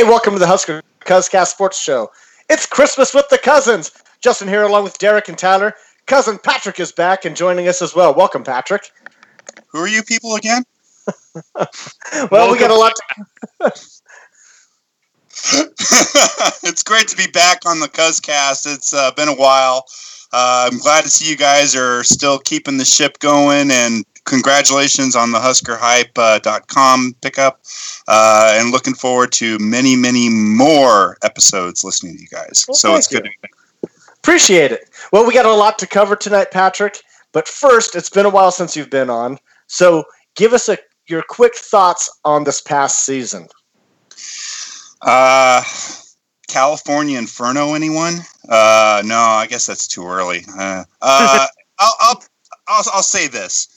Hey, welcome to the Husker Cuzcast Sports Show. It's Christmas with the cousins. Justin here, along with Derek and Tyler. Cousin Patrick is back and joining us as well. Welcome, Patrick. Who are you people again? well, welcome. we got a lot to. it's great to be back on the Cuzcast. It's uh, been a while. Uh, I'm glad to see you guys are still keeping the ship going and congratulations on the huskerhype.com uh, pickup uh, and looking forward to many many more episodes listening to you guys. Well, so it's you. good to be appreciate it. Well we got a lot to cover tonight patrick but first it's been a while since you've been on so give us a your quick thoughts on this past season. Uh california inferno anyone? Uh no i guess that's too early. Uh, uh I'll, I'll I'll, I'll say this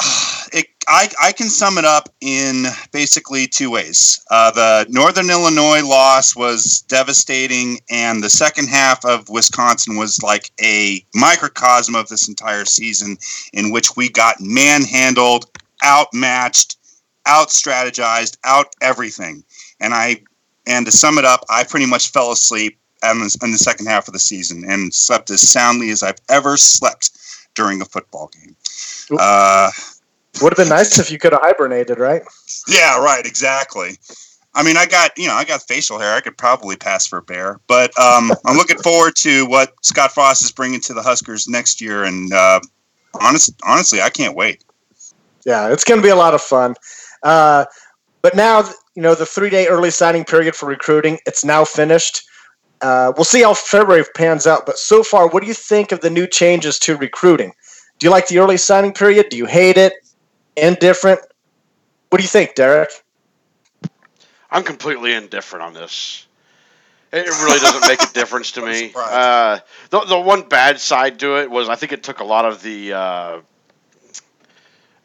it, I, I can sum it up in basically two ways. Uh, the Northern Illinois loss was devastating, and the second half of Wisconsin was like a microcosm of this entire season, in which we got manhandled, outmatched, out strategized, out everything. And I, and to sum it up, I pretty much fell asleep in the, in the second half of the season and slept as soundly as I've ever slept during a football game. Uh, Would have been nice if you could have hibernated, right? Yeah, right. Exactly. I mean, I got you know, I got facial hair. I could probably pass for a bear, but um, I'm looking forward to what Scott Frost is bringing to the Huskers next year. And uh, honest, honestly, I can't wait. Yeah, it's going to be a lot of fun. Uh, but now, you know, the three day early signing period for recruiting it's now finished. Uh, we'll see how February pans out. But so far, what do you think of the new changes to recruiting? Do you like the early signing period? Do you hate it? Indifferent? What do you think, Derek? I'm completely indifferent on this. It really doesn't make a difference to me. Uh, the, the one bad side to it was I think it took a lot of the uh,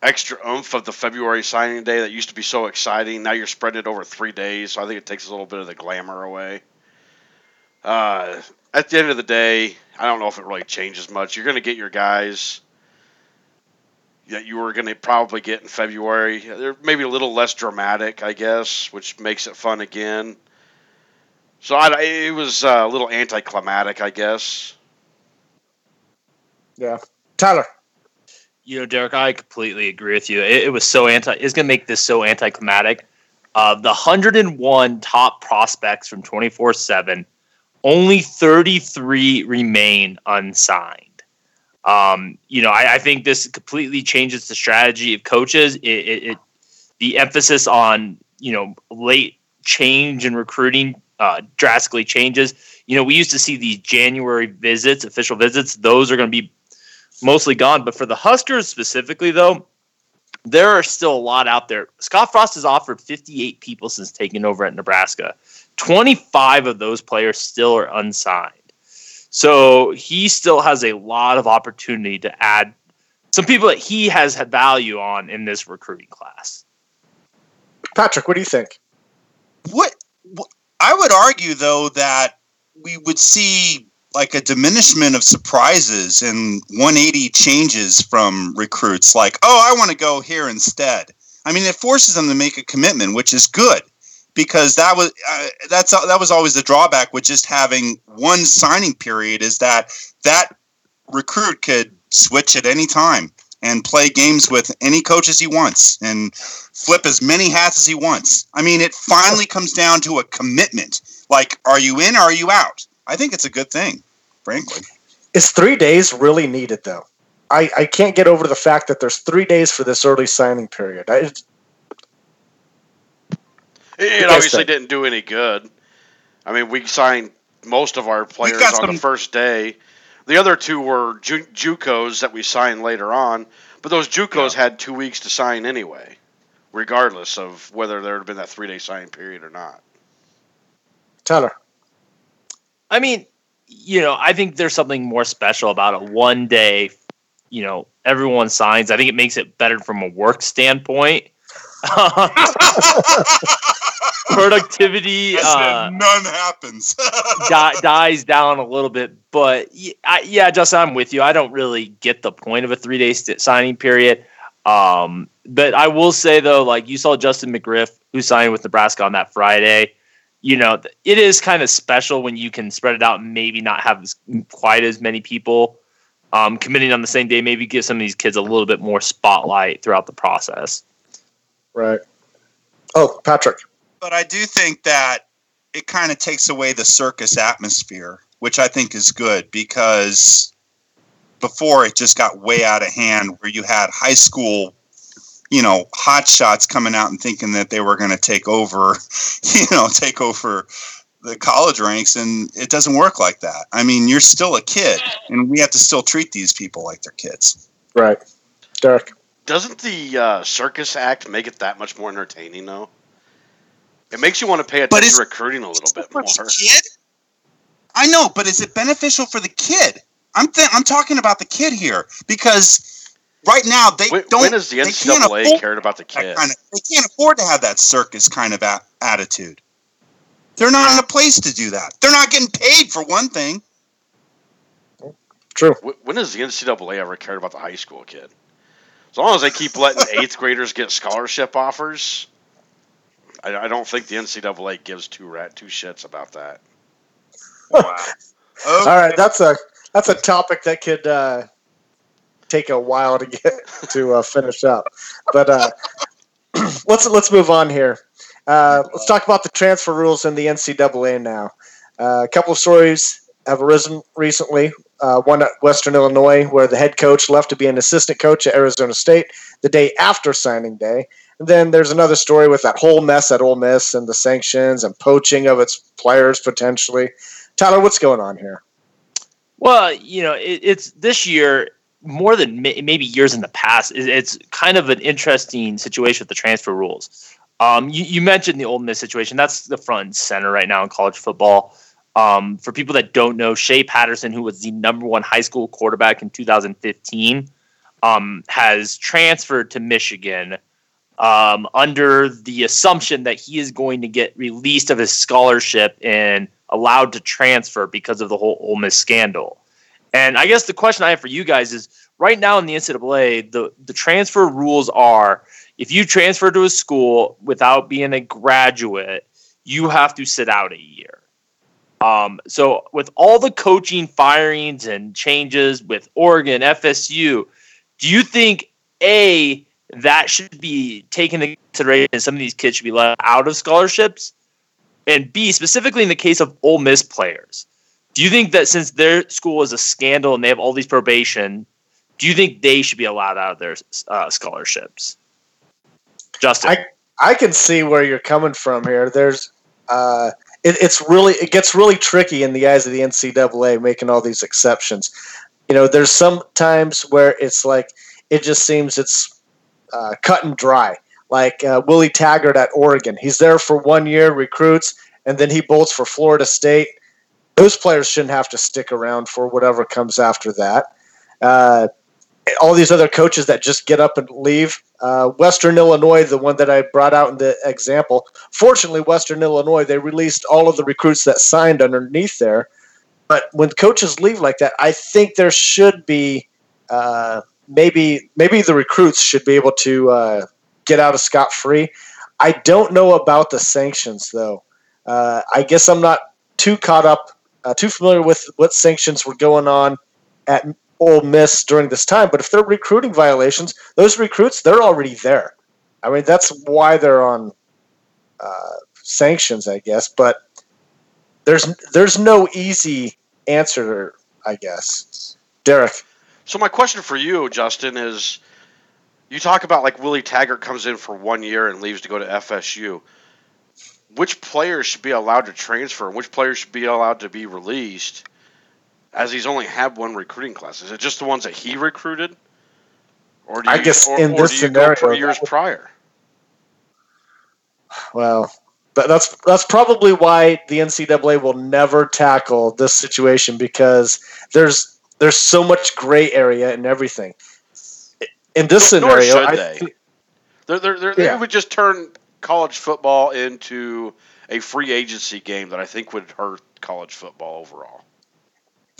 extra oomph of the February signing day that used to be so exciting. Now you're spreading it over three days, so I think it takes a little bit of the glamour away. Uh, at the end of the day, I don't know if it really changes much. You're going to get your guys that you were going to probably get in February. They're maybe a little less dramatic, I guess, which makes it fun again. So I, it was uh, a little anticlimactic, I guess. Yeah, Tyler. You know, Derek, I completely agree with you. It, it was so anti. It's going to make this so anticlimactic. Uh, the 101 top prospects from 24 7, only 33 remain unsigned. Um, you know, I, I, think this completely changes the strategy of coaches. It, it, it, the emphasis on you know late change in recruiting uh, drastically changes. You know, we used to see these January visits, official visits; those are going to be mostly gone. But for the Huskers specifically, though, there are still a lot out there. Scott Frost has offered 58 people since taking over at Nebraska. 25 of those players still are unsigned. So he still has a lot of opportunity to add some people that he has had value on in this recruiting class. Patrick, what do you think? What, what I would argue though that we would see like a diminishment of surprises and 180 changes from recruits like, "Oh, I want to go here instead." I mean, it forces them to make a commitment, which is good because that was uh, that's that was always the drawback with just having one signing period is that that recruit could switch at any time and play games with any coaches he wants and flip as many hats as he wants. I mean, it finally comes down to a commitment. Like, are you in or are you out? I think it's a good thing, frankly. Is three days really needed, though? I, I can't get over the fact that there's three days for this early signing period. I, it obviously didn't do any good. I mean, we signed most of our players on some... the first day. The other two were Ju- JUCOs that we signed later on, but those JUCOs yeah. had two weeks to sign anyway, regardless of whether there had been that three day signing period or not. Tyler. I mean, you know, I think there's something more special about a one day, you know, everyone signs. I think it makes it better from a work standpoint. productivity uh, none happens di- dies down a little bit but I, yeah justin i'm with you i don't really get the point of a three day st- signing period Um, but I will say though, like you saw Justin McGriff, who signed with Nebraska on that Friday. You know, it is kind of special when you can spread it out and maybe not have quite as many people um, committing on the same day. Maybe give some of these kids a little bit more spotlight throughout the process. Right. Oh, Patrick. But I do think that it kind of takes away the circus atmosphere, which I think is good because before it just got way out of hand where you had high school you know hot shots coming out and thinking that they were going to take over you know take over the college ranks and it doesn't work like that. I mean you're still a kid and we have to still treat these people like they're kids. Right. Derek. Doesn't the uh, circus act make it that much more entertaining though it makes you want to pay attention to recruiting a little bit more kid i know but is it beneficial for the kid I'm th- I'm talking about the kid here because right now they when, don't. When has the NCAA cared about the kid? Kind of, they can't afford to have that circus kind of a- attitude. They're not in a place to do that. They're not getting paid for one thing. True. When has the NCAA ever cared about the high school kid? As long as they keep letting eighth graders get scholarship offers, I, I, don't think the NCAA gives two rat two shits about that. Wow. Okay. All right, that's a that's a topic that could uh, take a while to get to uh, finish up. But uh, let's let's move on here. Uh, let's talk about the transfer rules in the NCAA now. Uh, a couple of stories have arisen recently. Uh, one at Western Illinois, where the head coach left to be an assistant coach at Arizona State the day after signing day. Then there's another story with that whole mess at Ole Miss and the sanctions and poaching of its players potentially. Tyler, what's going on here? Well, you know, it, it's this year more than may, maybe years in the past. It, it's kind of an interesting situation with the transfer rules. Um, you, you, mentioned the Ole Miss situation. That's the front and center right now in college football. Um, for people that don't know, Shea Patterson, who was the number one high school quarterback in 2015, um, has transferred to Michigan um, under the assumption that he is going to get released of his scholarship and allowed to transfer because of the whole Ole Miss scandal. And I guess the question I have for you guys is right now in the NCAA, the, the transfer rules are if you transfer to a school without being a graduate, you have to sit out a year. Um, so with all the coaching firings and changes with Oregon, FSU, do you think a that should be taken into consideration? Some of these kids should be let out of scholarships, and B, specifically in the case of Ole Miss players, do you think that since their school is a scandal and they have all these probation, do you think they should be allowed out of their uh, scholarships? Justin, I I can see where you're coming from here. There's uh, it, it's really it gets really tricky in the eyes of the NCAA making all these exceptions. You know, there's some times where it's like it just seems it's uh, cut and dry like uh, Willie Taggart at Oregon. He's there for one year, recruits, and then he bolts for Florida State. Those players shouldn't have to stick around for whatever comes after that. Uh, all these other coaches that just get up and leave. Uh, Western Illinois, the one that I brought out in the example. Fortunately, Western Illinois, they released all of the recruits that signed underneath there. But when coaches leave like that, I think there should be uh, maybe maybe the recruits should be able to uh, get out of scot free. I don't know about the sanctions though. Uh, I guess I'm not too caught up, uh, too familiar with what sanctions were going on at Ole Miss during this time. But if they're recruiting violations, those recruits they're already there. I mean that's why they're on uh, sanctions, I guess. But there's there's no easy answer, I guess. Derek. So my question for you, Justin, is you talk about like Willie Taggart comes in for one year and leaves to go to FSU. Which players should be allowed to transfer? and Which players should be allowed to be released? As he's only had one recruiting class. Is it just the ones that he recruited? Or do you, I guess or, in or this scenario, years prior. Well, but that's that's probably why the NCAA will never tackle this situation because there's there's so much gray area in everything in this Nor scenario, I they. They're, they're, they're, yeah. they would just turn college football into a free agency game that I think would hurt college football overall.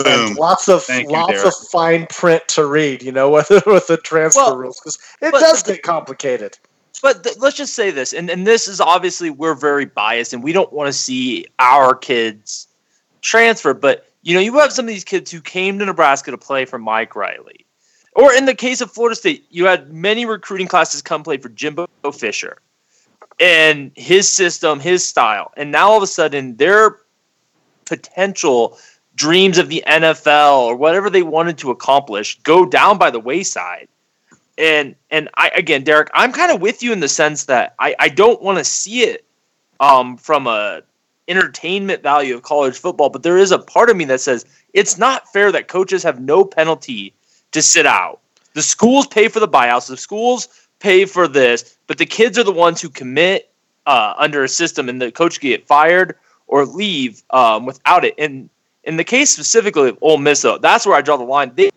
And lots of Thank lots you, of fine print to read, you know, with with the transfer well, rules because it does get complicated. But th- let's just say this, and, and this is obviously we're very biased, and we don't want to see our kids transfer. But you know, you have some of these kids who came to Nebraska to play for Mike Riley, or in the case of Florida State, you had many recruiting classes come play for Jimbo Fisher, and his system, his style, and now all of a sudden their potential dreams of the NFL or whatever they wanted to accomplish go down by the wayside. And and I again, Derek, I'm kind of with you in the sense that I, I don't want to see it um, from a entertainment value of college football, but there is a part of me that says it's not fair that coaches have no penalty to sit out. The schools pay for the buyouts, the schools pay for this, but the kids are the ones who commit uh, under a system, and the coach get fired or leave um, without it. And in the case specifically of Ole Miss, though, that's where I draw the line. They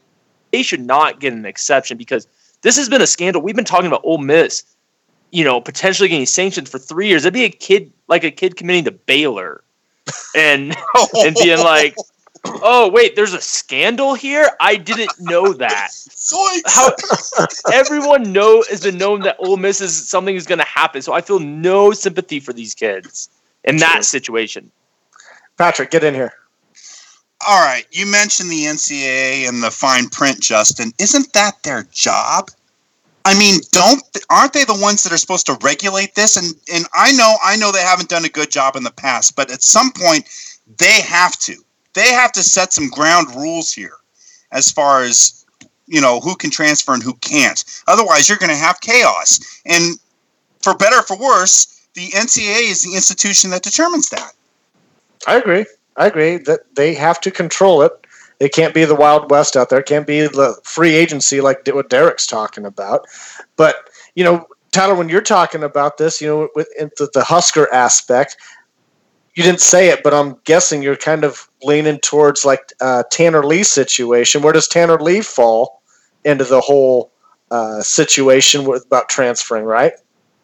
they should not get an exception because this has been a scandal. We've been talking about Ole Miss, you know, potentially getting sanctioned for three years. It'd be a kid like a kid committing to Baylor, and and being like, oh wait, there's a scandal here. I didn't know that. How everyone know has been known that Ole Miss is something is going to happen. So I feel no sympathy for these kids in that situation. Patrick, get in here. All right, you mentioned the NCAA and the fine print, Justin. Isn't that their job? I mean, don't aren't they the ones that are supposed to regulate this? And and I know I know they haven't done a good job in the past, but at some point they have to. They have to set some ground rules here as far as you know who can transfer and who can't. Otherwise, you're going to have chaos. And for better or for worse, the NCAA is the institution that determines that. I agree. I agree that they have to control it. It can't be the Wild West out there. It can't be the free agency like what Derek's talking about. But you know, Tyler, when you're talking about this, you know, with the Husker aspect, you didn't say it, but I'm guessing you're kind of leaning towards like uh, Tanner Lee situation. Where does Tanner Lee fall into the whole uh, situation with about transferring, right?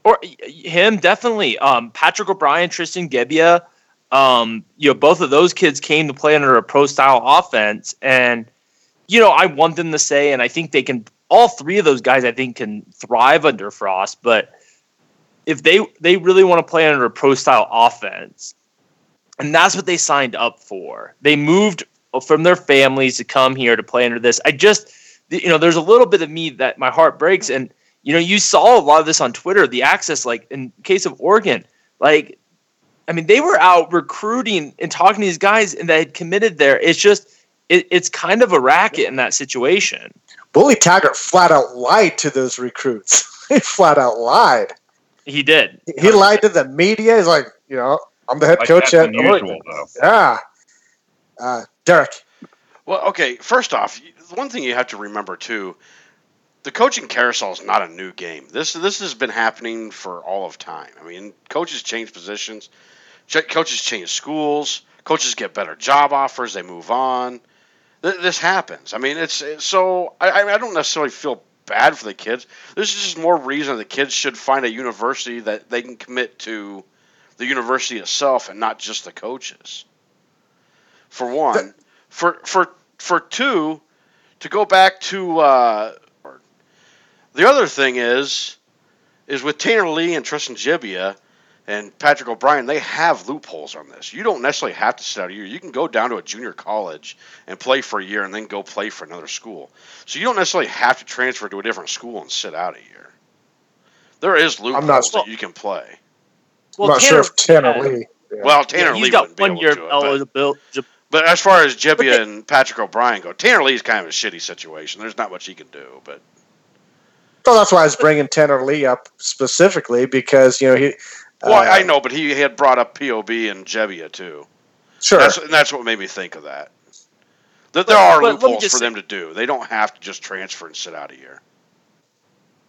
Or him definitely. Um, Patrick O'Brien, Tristan Gebbia um, you know, both of those kids came to play under a pro style offense. And, you know, I want them to say, and I think they can, all three of those guys, I think, can thrive under Frost. But if they, they really want to play under a pro style offense, and that's what they signed up for, they moved from their families to come here to play under this. I just, you know, there's a little bit of me that my heart breaks. And, you know, you saw a lot of this on Twitter, the access, like in case of Oregon, like I mean, they were out recruiting and talking to these guys, and they had committed there. It's just, it, it's kind of a racket in that situation. Willie Taggart flat out lied to those recruits. he flat out lied. He did. He lied to the media. He's like, you know, I'm the head like coach at unusual, Yeah. Uh, Derek. Well, okay. First off, one thing you have to remember too, the coaching carousel is not a new game. This this has been happening for all of time. I mean, coaches change positions. Coaches change schools. Coaches get better job offers. They move on. This happens. I mean, it's, it's so I, I don't necessarily feel bad for the kids. There's just more reason the kids should find a university that they can commit to the university itself and not just the coaches. For one, for for for two, to go back to uh, the other thing is, is with Tanner Lee and Tristan Gebbia, and Patrick O'Brien, they have loopholes on this. You don't necessarily have to sit out a year. You can go down to a junior college and play for a year and then go play for another school. So you don't necessarily have to transfer to a different school and sit out a year. There is loopholes not, that you can play. Well, I'm not Tanner, sure if Tanner Lee. Yeah. Well, Tanner yeah, Lee got one year eligibility. But, but as far as Gebbia and Patrick O'Brien go, Tanner Lee's kind of a shitty situation. There's not much he can do, but well, that's why I was bringing Tanner Lee up specifically because you know he well, uh, I know, but he had brought up POB and Gebbia too. Sure, that's, and that's what made me think of that. That there are but, loopholes for them to do. They don't have to just transfer and sit out a year.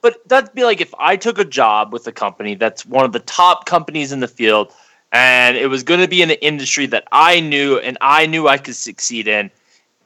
But that'd be like if I took a job with a company that's one of the top companies in the field, and it was going to be in an industry that I knew and I knew I could succeed in,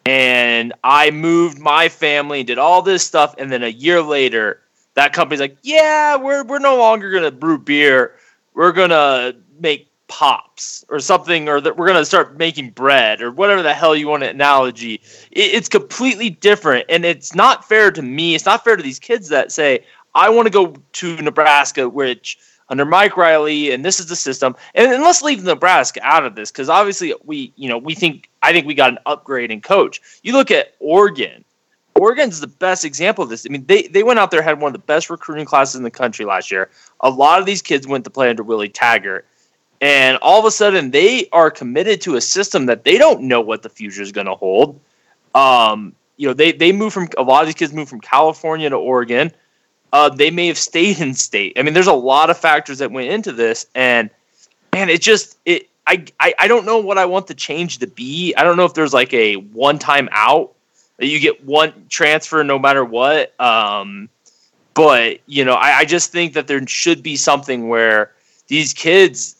and I moved my family and did all this stuff, and then a year later, that company's like, "Yeah, we're we're no longer going to brew beer." We're gonna make pops or something, or that we're to start making bread or whatever the hell you want an analogy. It, it's completely different. And it's not fair to me. It's not fair to these kids that say, I want to go to Nebraska, which under Mike Riley, and this is the system. And, and let's leave Nebraska out of this because obviously we, you know, we think I think we got an upgrade in coach. You look at Oregon. Oregon's the best example of this. I mean, they, they went out there, had one of the best recruiting classes in the country last year. A lot of these kids went to play under Willie Taggart. And all of a sudden, they are committed to a system that they don't know what the future is going to hold. Um, you know, they they move from a lot of these kids move from California to Oregon. Uh, they may have stayed in state. I mean, there's a lot of factors that went into this, and man, it just it. I, I, don't know what I want the change to be. I don't know if there's like a one time out you get one transfer no matter what. Um, but you know, I, I just think that there should be something where these kids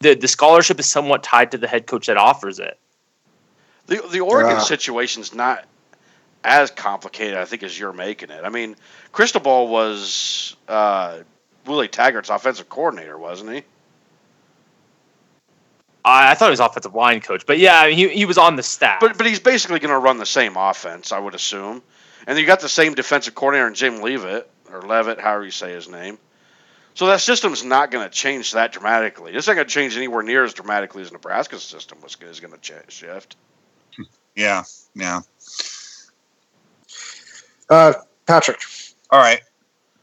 the the scholarship is somewhat tied to the head coach that offers it. The the Oregon yeah. situation's not as complicated, I think, as you're making it. I mean, Cristobal was uh, Willie Taggart's offensive coordinator, wasn't he? I, I thought he was offensive line coach, but yeah, he he was on the staff. But but he's basically going to run the same offense, I would assume. And you got the same defensive coordinator in Jim Leavitt or Levitt, however you say his name. So that system's not going to change that dramatically. It's not going to change anywhere near as dramatically as Nebraska's system was is going to ch- shift. Yeah, yeah. Uh, Patrick. All right.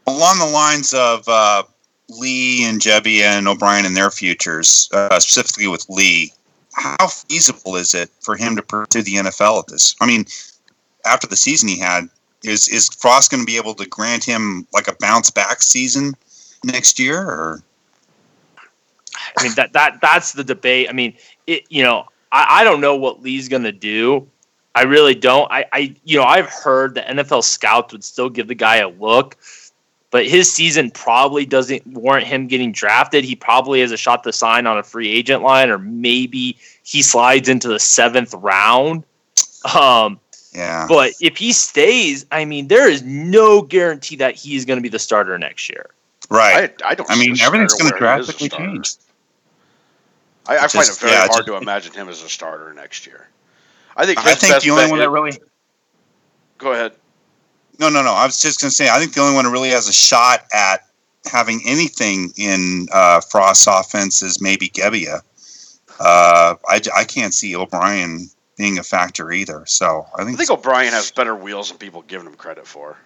Along the lines of uh, Lee and Gebbia and O'Brien and their futures, uh, specifically with Lee, how feasible is it for him to pursue the NFL at this? I mean, after the season he had, is is Frost going to be able to grant him like a bounce back season next year or I mean that that that's the debate. I mean, it you know, I, I don't know what Lee's gonna do. I really don't. I, I you know, I've heard the NFL scouts would still give the guy a look, but his season probably doesn't warrant him getting drafted. He probably has a shot to sign on a free agent line, or maybe he slides into the seventh round. Um, yeah. But if he stays, I mean, there is no guarantee that he's going to be the starter next year. Right. I, I don't. I mean, everything's going to drastically change. I, I find it very yeah, hard to imagine him as a starter next year. I think. I think the only one that really. Go ahead. No, no, no. I was just going to say. I think the only one who really has a shot at having anything in uh, Frost's offense is maybe Gebbia. Uh, I, I can't see O'Brien being a factor either. So I think I think O'Brien has better wheels than people give him credit for.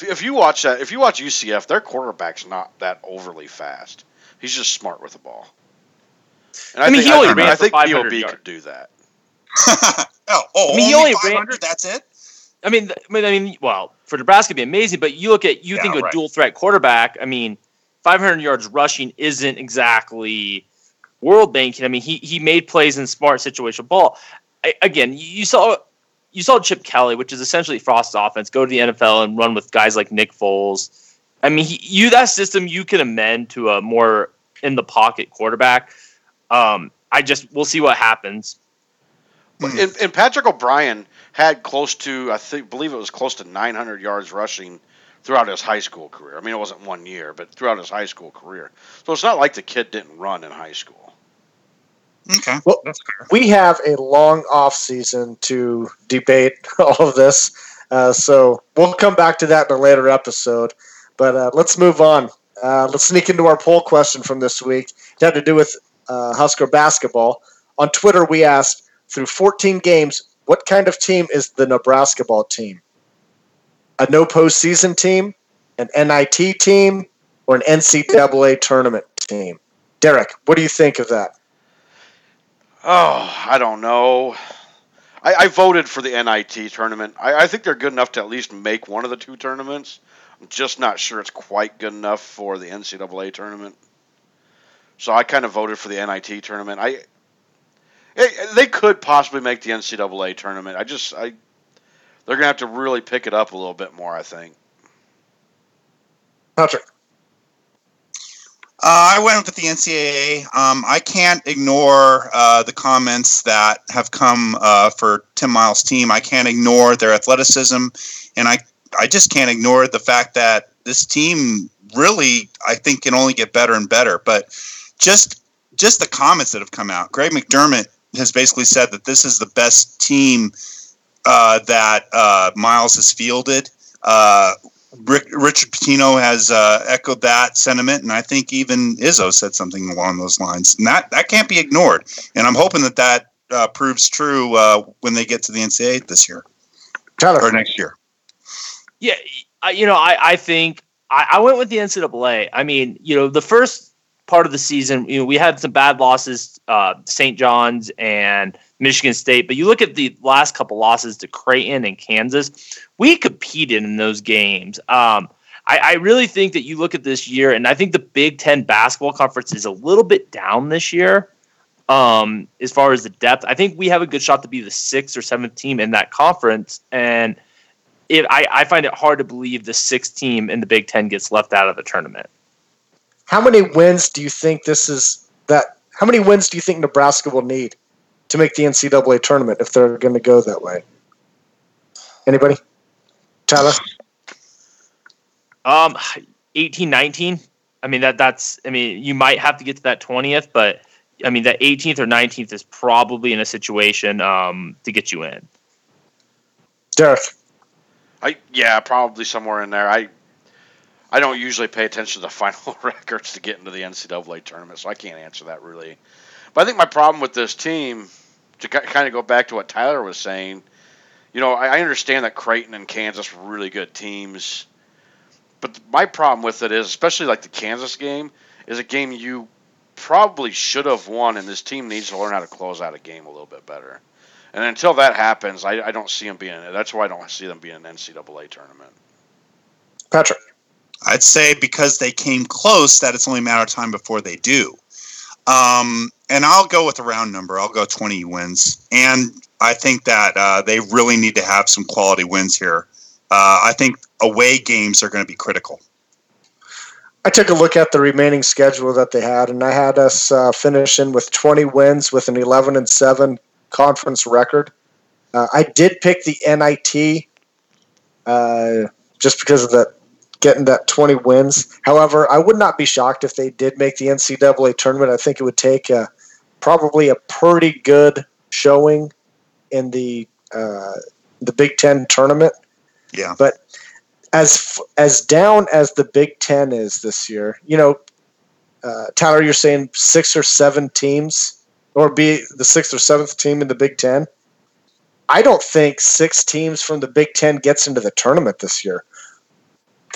If you watch that, if you watch UCF, their quarterback's not that overly fast. He's just smart with the ball. And I, I mean, think, he only I, ran I think POB could do that. oh, oh, I mean, he only ran. That's it. I mean, I mean, I mean, well, for Nebraska, it'd be amazing. But you look at you yeah, think right. a dual threat quarterback. I mean, 500 yards rushing isn't exactly world banking. I mean, he he made plays in smart situational ball. I, again, you saw you saw Chip Kelly, which is essentially Frost's offense, go to the NFL and run with guys like Nick Foles. I mean, he, you that system you can amend to a more in the pocket quarterback. Um, I just we'll see what happens. And, and, Patrick O'Brien had close to I think believe it was close to 900 yards rushing throughout his high school career. I mean, it wasn't one year, but throughout his high school career. So it's not like the kid didn't run in high school. Okay. Well, we have a long off season to debate all of this, uh, so we'll come back to that in a later episode. But uh, let's move on. Uh, let's sneak into our poll question from this week. It had to do with uh, Husker basketball. On Twitter, we asked through 14 games, what kind of team is the Nebraska ball team? A no postseason team, an NIT team, or an NCAA tournament team? Derek, what do you think of that? Oh, I don't know. I, I voted for the NIT tournament. I, I think they're good enough to at least make one of the two tournaments. I'm just not sure it's quite good enough for the NCAA tournament. So I kind of voted for the NIT tournament. I it, they could possibly make the NCAA tournament. I just I they're gonna have to really pick it up a little bit more. I think. Patrick. Uh, I went with the NCAA. Um, I can't ignore uh, the comments that have come uh, for Tim Miles' team. I can't ignore their athleticism, and I I just can't ignore the fact that this team really, I think, can only get better and better. But just just the comments that have come out, Greg McDermott has basically said that this is the best team uh, that uh, Miles has fielded. Uh, Rick, Richard Pitino has uh, echoed that sentiment, and I think even Izzo said something along those lines. And that, that can't be ignored. And I'm hoping that that uh, proves true uh, when they get to the NCAA this year Tyler. or next year. Yeah, you know, I, I think I, I went with the NCAA. I mean, you know, the first part of the season, you know, we had some bad losses, uh, St. John's and Michigan State, but you look at the last couple losses to Creighton and Kansas, we competed in those games. Um, I, I really think that you look at this year, and I think the Big Ten basketball conference is a little bit down this year um, as far as the depth. I think we have a good shot to be the sixth or seventh team in that conference, and it, I, I find it hard to believe the sixth team in the Big Ten gets left out of the tournament. How many wins do you think this is that? How many wins do you think Nebraska will need to make the NCAA tournament if they're going to go that way? Anybody? Tyler? Um, 18, 19. I mean that that's. I mean you might have to get to that twentieth, but I mean that 18th or 19th is probably in a situation um, to get you in. Derek? I yeah, probably somewhere in there. I I don't usually pay attention to the final records to get into the NCAA tournament, so I can't answer that really. But I think my problem with this team, to kind of go back to what Tyler was saying, you know, I understand that Creighton and Kansas were really good teams, but my problem with it is, especially like the Kansas game, is a game you probably should have won, and this team needs to learn how to close out a game a little bit better. And until that happens, I, I don't see them being. That's why I don't see them being an NCAA tournament. Patrick? I'd say because they came close, that it's only a matter of time before they do. Um, and I'll go with a round number. I'll go 20 wins. And I think that uh, they really need to have some quality wins here. Uh, I think away games are going to be critical. I took a look at the remaining schedule that they had, and I had us uh, finishing with 20 wins with an 11 and 7 conference record. Uh, I did pick the NIT uh, just because of that getting that 20 wins. However, I would not be shocked if they did make the NCAA tournament. I think it would take a, probably a pretty good showing in the uh, the Big Ten tournament. Yeah, but as as down as the Big Ten is this year, you know, uh, Tyler, you're saying six or seven teams, or be the sixth or seventh team in the Big Ten. I don't think six teams from the Big Ten gets into the tournament this year.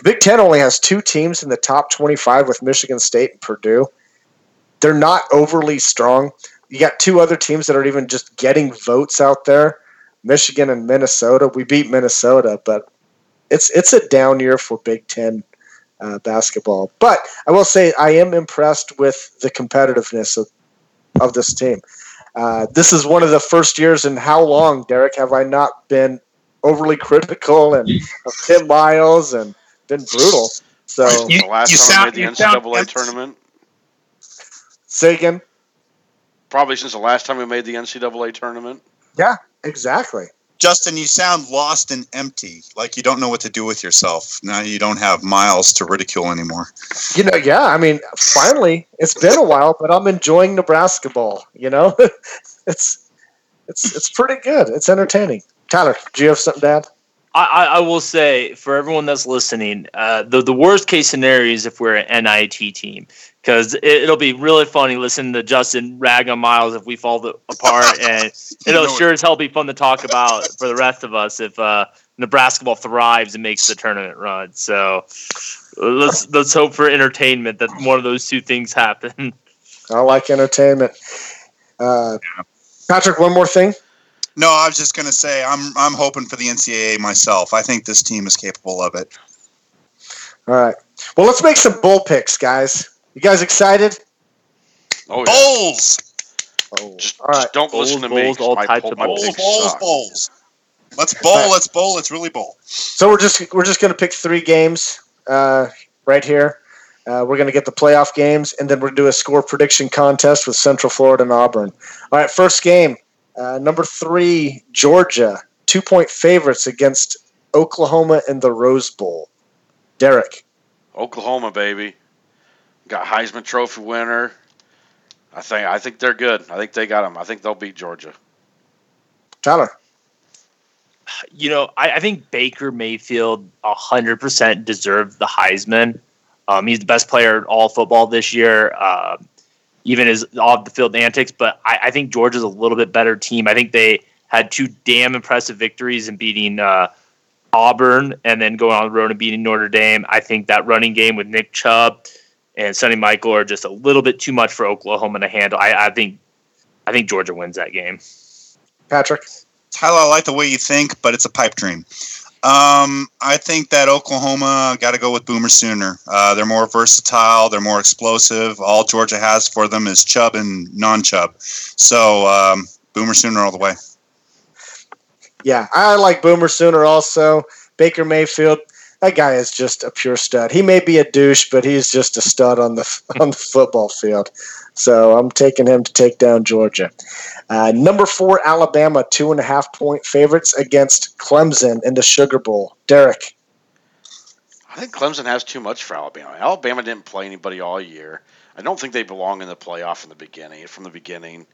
Big Ten only has two teams in the top 25 with Michigan State and Purdue. They're not overly strong. You got two other teams that are even just getting votes out there Michigan and Minnesota. We beat Minnesota, but it's it's a down year for Big Ten uh, basketball. But I will say I am impressed with the competitiveness of, of this team. Uh, this is one of the first years in how long, Derek, have I not been overly critical and of Tim Miles and been brutal. So you, the last you time sound, we made the NCAA tournament. Say again. Probably since the last time we made the NCAA tournament. Yeah, exactly. Justin, you sound lost and empty, like you don't know what to do with yourself. Now you don't have miles to ridicule anymore. You know, yeah. I mean, finally, it's been a while, but I'm enjoying Nebraska ball. You know, it's it's it's pretty good. It's entertaining. Tyler, do you have something to add? I, I will say for everyone that's listening, uh, the the worst case scenario is if we're an NIT team because it, will be really funny listening to Justin rag on Miles if we fall the, apart, and it'll sure as hell be fun to talk about for the rest of us if uh, Nebraska ball thrives and makes the tournament run. So let's let's hope for entertainment that one of those two things happen. I like entertainment. Uh, Patrick, one more thing. No, I was just going to say I'm I'm hoping for the NCAA myself. I think this team is capable of it. All right. Well, let's make some bull picks, guys. You guys excited? Oh, yeah. Bowls. Oh, Just, all right. just don't Bowls, listen to bowls, me. all my, types of my bowls. picks Bowls, bowls. Let's bowl. Let's bowl. Let's really bowl. So we're just we're just going to pick three games uh, right here. Uh, we're going to get the playoff games, and then we're going to do a score prediction contest with Central Florida and Auburn. All right, first game, uh, number three, Georgia, two point favorites against Oklahoma in the Rose Bowl. Derek, Oklahoma, baby. Got Heisman Trophy winner. I think I think they're good. I think they got them. I think they'll beat Georgia. Tyler. You know, I, I think Baker Mayfield hundred percent deserved the Heisman. Um, he's the best player in all football this year. Uh, even his off the field antics, but I, I, think Georgia's a little bit better team. I think they had two damn impressive victories in beating uh, Auburn and then going on the road and beating Notre Dame. I think that running game with Nick Chubb and Sony Michel are just a little bit too much for Oklahoma to handle. I, I think I think Georgia wins that game. Patrick. Tyler, I like the way you think, but it's a pipe dream. Um, I think that Oklahoma got to go with Boomer Sooner. Uh, they're more versatile. They're more explosive. All Georgia has for them is Chubb and non-Chubb. So um, Boomer Sooner all the way. Yeah, I like Boomer Sooner also. Baker Mayfield, that guy is just a pure stud. He may be a douche, but he's just a stud on the on the football field. So I'm taking him to take down Georgia. Uh, number four, Alabama, two and a half point favorites against Clemson in the Sugar Bowl. Derek. I think Clemson has too much for Alabama. Alabama didn't play anybody all year. I don't think they belong in the playoff in the beginning, from the beginning.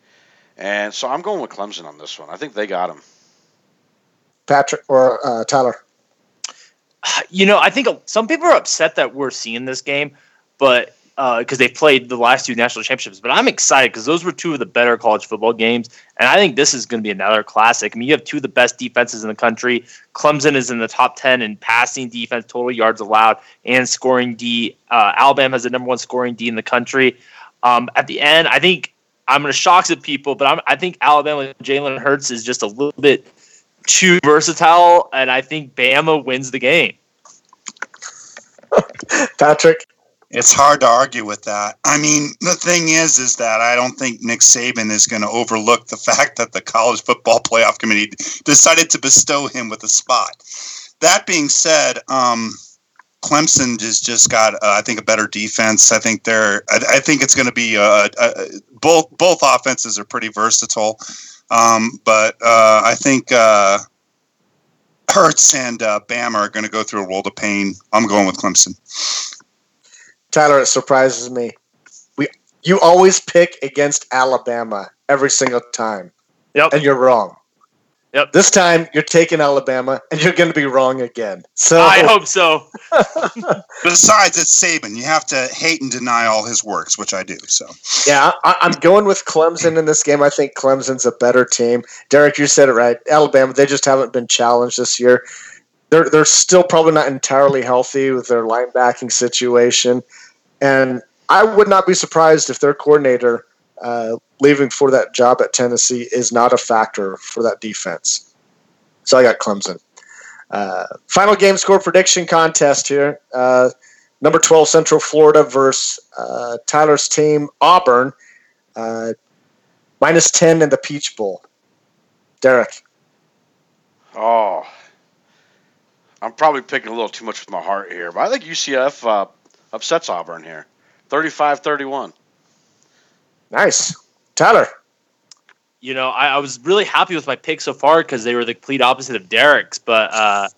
And so I'm going with Clemson on this one. I think they got him. Patrick or uh, Tyler? You know, I think some people are upset that we're seeing this game, but because uh, they played the last two national championships. But I'm excited because those were two of the better college football games, and I think this is going to be another classic. I mean, you have two of the best defenses in the country. Clemson is in the top ten in passing defense, total yards allowed, and scoring D. Uh, Alabama has the number one scoring D in the country. Um, at the end, I think I'm going to shock some people, but I'm, I think Alabama Jalen Hurts is just a little bit too versatile, and I think Bama wins the game. Patrick. It's hard to argue with that. I mean, the thing is, is that I don't think Nick Saban is going to overlook the fact that the College Football Playoff Committee decided to bestow him with a spot. That being said, um, Clemson just just got, uh, I think, a better defense. I think they're, I, I think it's going to be uh, uh, both both offenses are pretty versatile, um, but uh, I think uh, Hurts and uh, Bama are going to go through a world of pain. I'm going with Clemson. Tyler, it surprises me. We you always pick against Alabama every single time. Yep. And you're wrong. Yep. This time you're taking Alabama and you're going to be wrong again. So I hope so. Besides, it's Saban. You have to hate and deny all his works, which I do. So yeah, I, am going with Clemson in this game. I think Clemson's a better team. Derek, you said it right. Alabama, they just haven't been challenged this year. They're they're still probably not entirely healthy with their linebacking situation, and I would not be surprised if their coordinator uh, leaving for that job at Tennessee is not a factor for that defense. So I got Clemson. Uh, final game score prediction contest here. Uh, number 12, Central Florida versus uh, Tyler's team, Auburn. Uh, minus 10 in the Peach Bowl. Derek. Oh, I'm probably picking a little too much with my heart here, but I think UCF uh, upsets Auburn here 35 31. Nice. Tyler. You know, I, I, was really happy with my pick so far because they were the complete opposite of Derek's. But uh,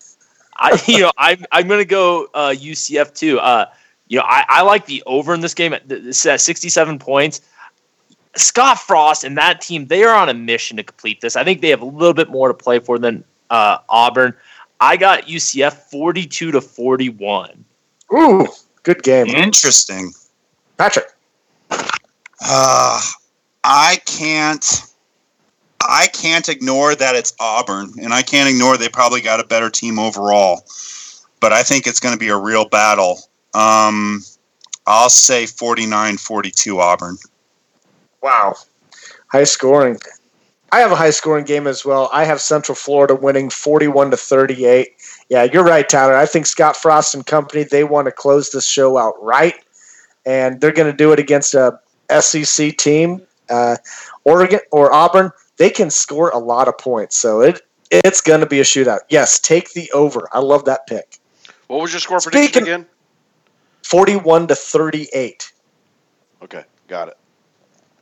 I, you know, I'm I'm gonna go uh, UCF too. Uh, you know, I, I like the over in this game at, at 67 points. Scott Frost and that team, they are on a mission to complete this. I think they have a little bit more to play for than uh, Auburn. I got UCF 42 to 41. Ooh, good game. Interesting. Patrick. Uh, I can't. I can't ignore that it's Auburn, and I can't ignore they probably got a better team overall. But I think it's going to be a real battle. Um, I'll say 49 42 Auburn. Wow. High scoring. I have a high scoring game as well. I have Central Florida winning 41 to 38. Yeah, you're right, Tyler. I think Scott Frost and company, they want to close this show out right, and they're going to do it against a SEC team, uh, Oregon or Auburn, they can score a lot of points. So it it's going to be a shootout. Yes, take the over. I love that pick. What was your score Speaking, prediction again? Forty-one to thirty-eight. Okay, got it.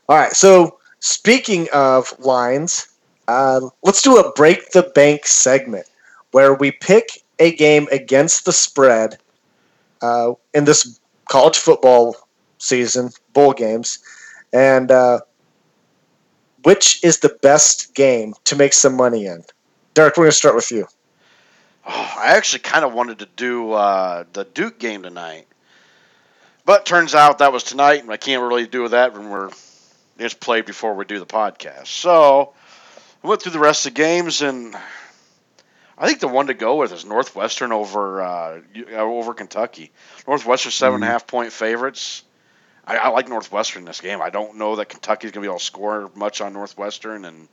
All right. So speaking of lines, uh, let's do a break the bank segment where we pick a game against the spread uh, in this college football season, bowl games, and uh, which is the best game to make some money in? Derek, we're going to start with you. Oh, I actually kind of wanted to do uh, the Duke game tonight, but turns out that was tonight, and I can't really do that when we're it's played before we do the podcast. So I went through the rest of the games, and I think the one to go with is Northwestern over uh, over Kentucky. Northwestern seven and a mm-hmm. half point favorites. I, I, like Northwestern in this game. I don't know that Kentucky's going to be able to score much on Northwestern, and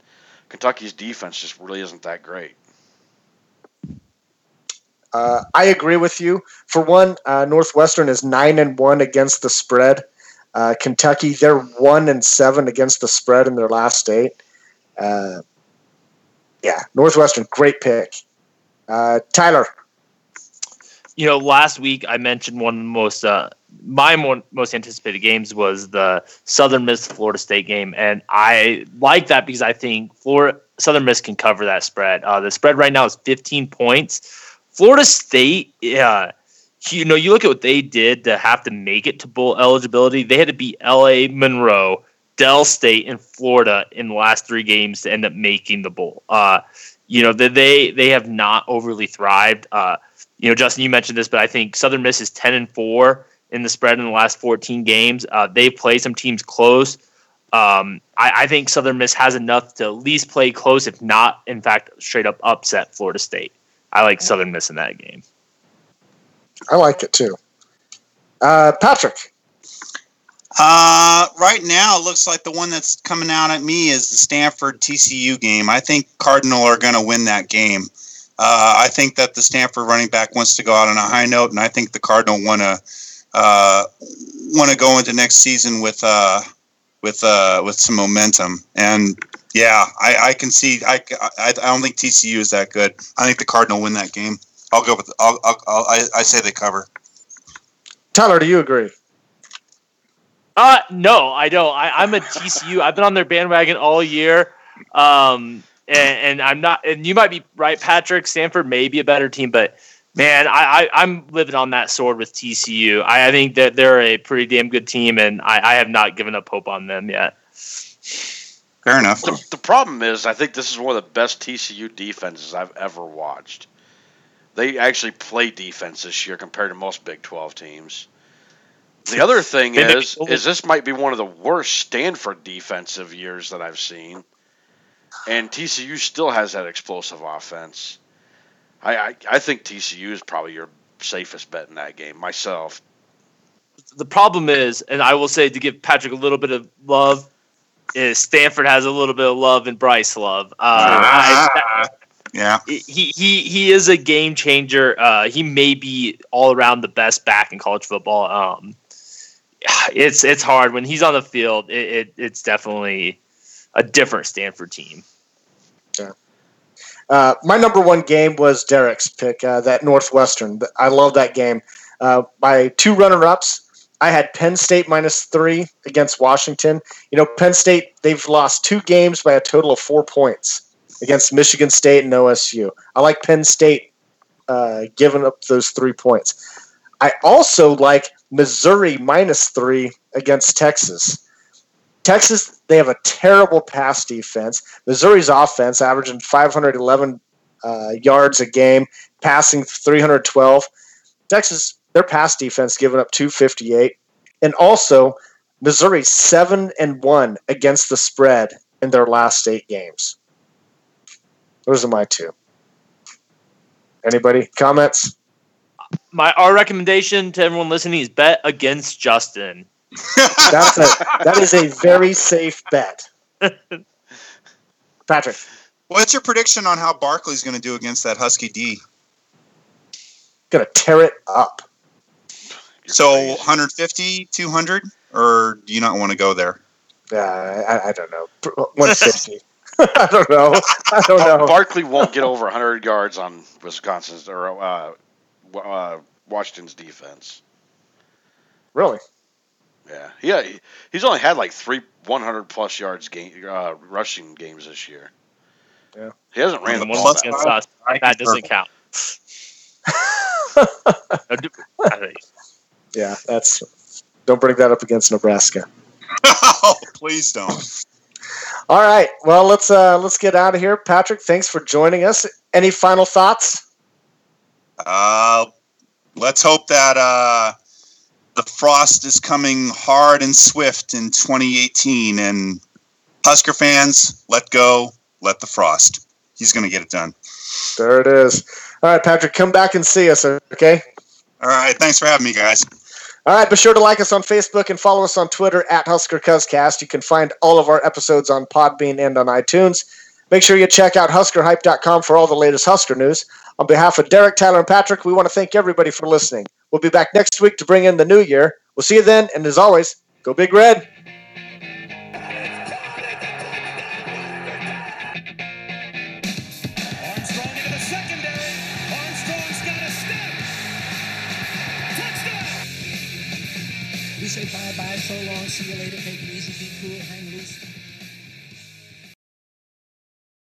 Kentucky's defense just really isn't that great. Uh, I agree with you. For one, uh, Northwestern is nine and one against the spread. Uh, Kentucky, they're one and seven against the spread in their last eight. Uh, yeah, Northwestern, great pick. Uh, Tyler. You know, last week I mentioned one of the most uh, my more, most anticipated games was the Southern Miss Florida State game, and I like that because I think Florida Southern Miss can cover that spread. Uh, the spread right now is 15 points. Florida State, yeah, you know, you look at what they did to have to make it to bowl eligibility. They had to beat L.A. Monroe, Del State, and Florida in the last three games to end up making the bowl. Uh, you know, they they have not overly thrived. Uh, you know, Justin, you mentioned this, but I think Southern Miss is 10 and four in the spread in the last 14 games. Uh, they play some teams close. Um, I, I, think Southern Miss has enough to at least play close, if not, in fact, straight up upset Florida State. I like Southern Miss in that game. I like it too. Uh, Patrick. Uh, right now, it looks like the one that's coming out at me is the Stanford TCU game. I think Cardinal are going to win that game. Uh, I think that the Stanford running back wants to go out on a high note, and I think the Cardinal want to uh, want to go into next season with uh, with uh, with some momentum. And yeah, I, I can see. I, I, I don't think TCU is that good. I think the Cardinal win that game. I'll go with. I'll, I'll, I'll I, I say they cover. Tyler, do you agree? Uh no, I don't. I, I'm a TCU. I've been on their bandwagon all year. Um, and, and, I'm not. And you might be right, Patrick. Stanford may be a better team, but man, I, I am living on that sword with TCU. I, I, think that they're a pretty damn good team, and I, I have not given up hope on them yet. Fair enough. The, the problem is, I think this is one of the best TCU defenses I've ever watched. They actually play defense this year compared to most Big 12 teams. The other thing is, is this might be one of the worst Stanford defensive years that I've seen, and TCU still has that explosive offense. I, I, I think TCU is probably your safest bet in that game myself. The problem is, and I will say to give Patrick a little bit of love, is Stanford has a little bit of love and Bryce Love. Uh, I, yeah, he he he is a game changer. Uh, he may be all around the best back in college football. Um, it's it's hard when he's on the field. It, it it's definitely a different Stanford team. Uh, my number one game was Derek's pick, uh, that Northwestern. I love that game. Uh, by two runner-ups, I had Penn State minus three against Washington. You know, Penn State they've lost two games by a total of four points against Michigan State and OSU. I like Penn State uh, giving up those three points. I also like Missouri minus three against Texas. Texas, they have a terrible pass defense. Missouri's offense averaging 511 uh, yards a game, passing 312. Texas, their pass defense giving up 258. And also, Missouri 7 and 1 against the spread in their last eight games. Those are my two. Anybody comments? My our recommendation to everyone listening is bet against Justin. That's a that is a very safe bet. Patrick. What's your prediction on how Barkley's going to do against that Husky D? Going to tear it up. So 150, 200, or do you not want to go there? Yeah, I, I don't know. 150. I don't know. I don't know. Barkley won't get over 100 yards on Wisconsin's or uh, uh, Washington's defense. Really? Yeah, yeah. He, he's only had like three 100 plus yards game, uh, rushing games this year. Yeah, he hasn't ran the ball. That, that doesn't count. Yeah, that's. Don't bring that up against Nebraska. oh, please don't. All right. Well, let's uh, let's get out of here. Patrick, thanks for joining us. Any final thoughts? Uh, let's hope that uh, the frost is coming hard and swift in 2018. And Husker fans, let go, let the frost. He's going to get it done. There it is. All right, Patrick, come back and see us, okay? All right. Thanks for having me, guys. All right, be sure to like us on Facebook and follow us on Twitter at Husker Cuzcast. You can find all of our episodes on Podbean and on iTunes. Make sure you check out HuskerHype.com for all the latest Husker news. On behalf of Derek, Tyler, and Patrick, we want to thank everybody for listening. We'll be back next week to bring in the new year. We'll see you then, and as always, go Big Red.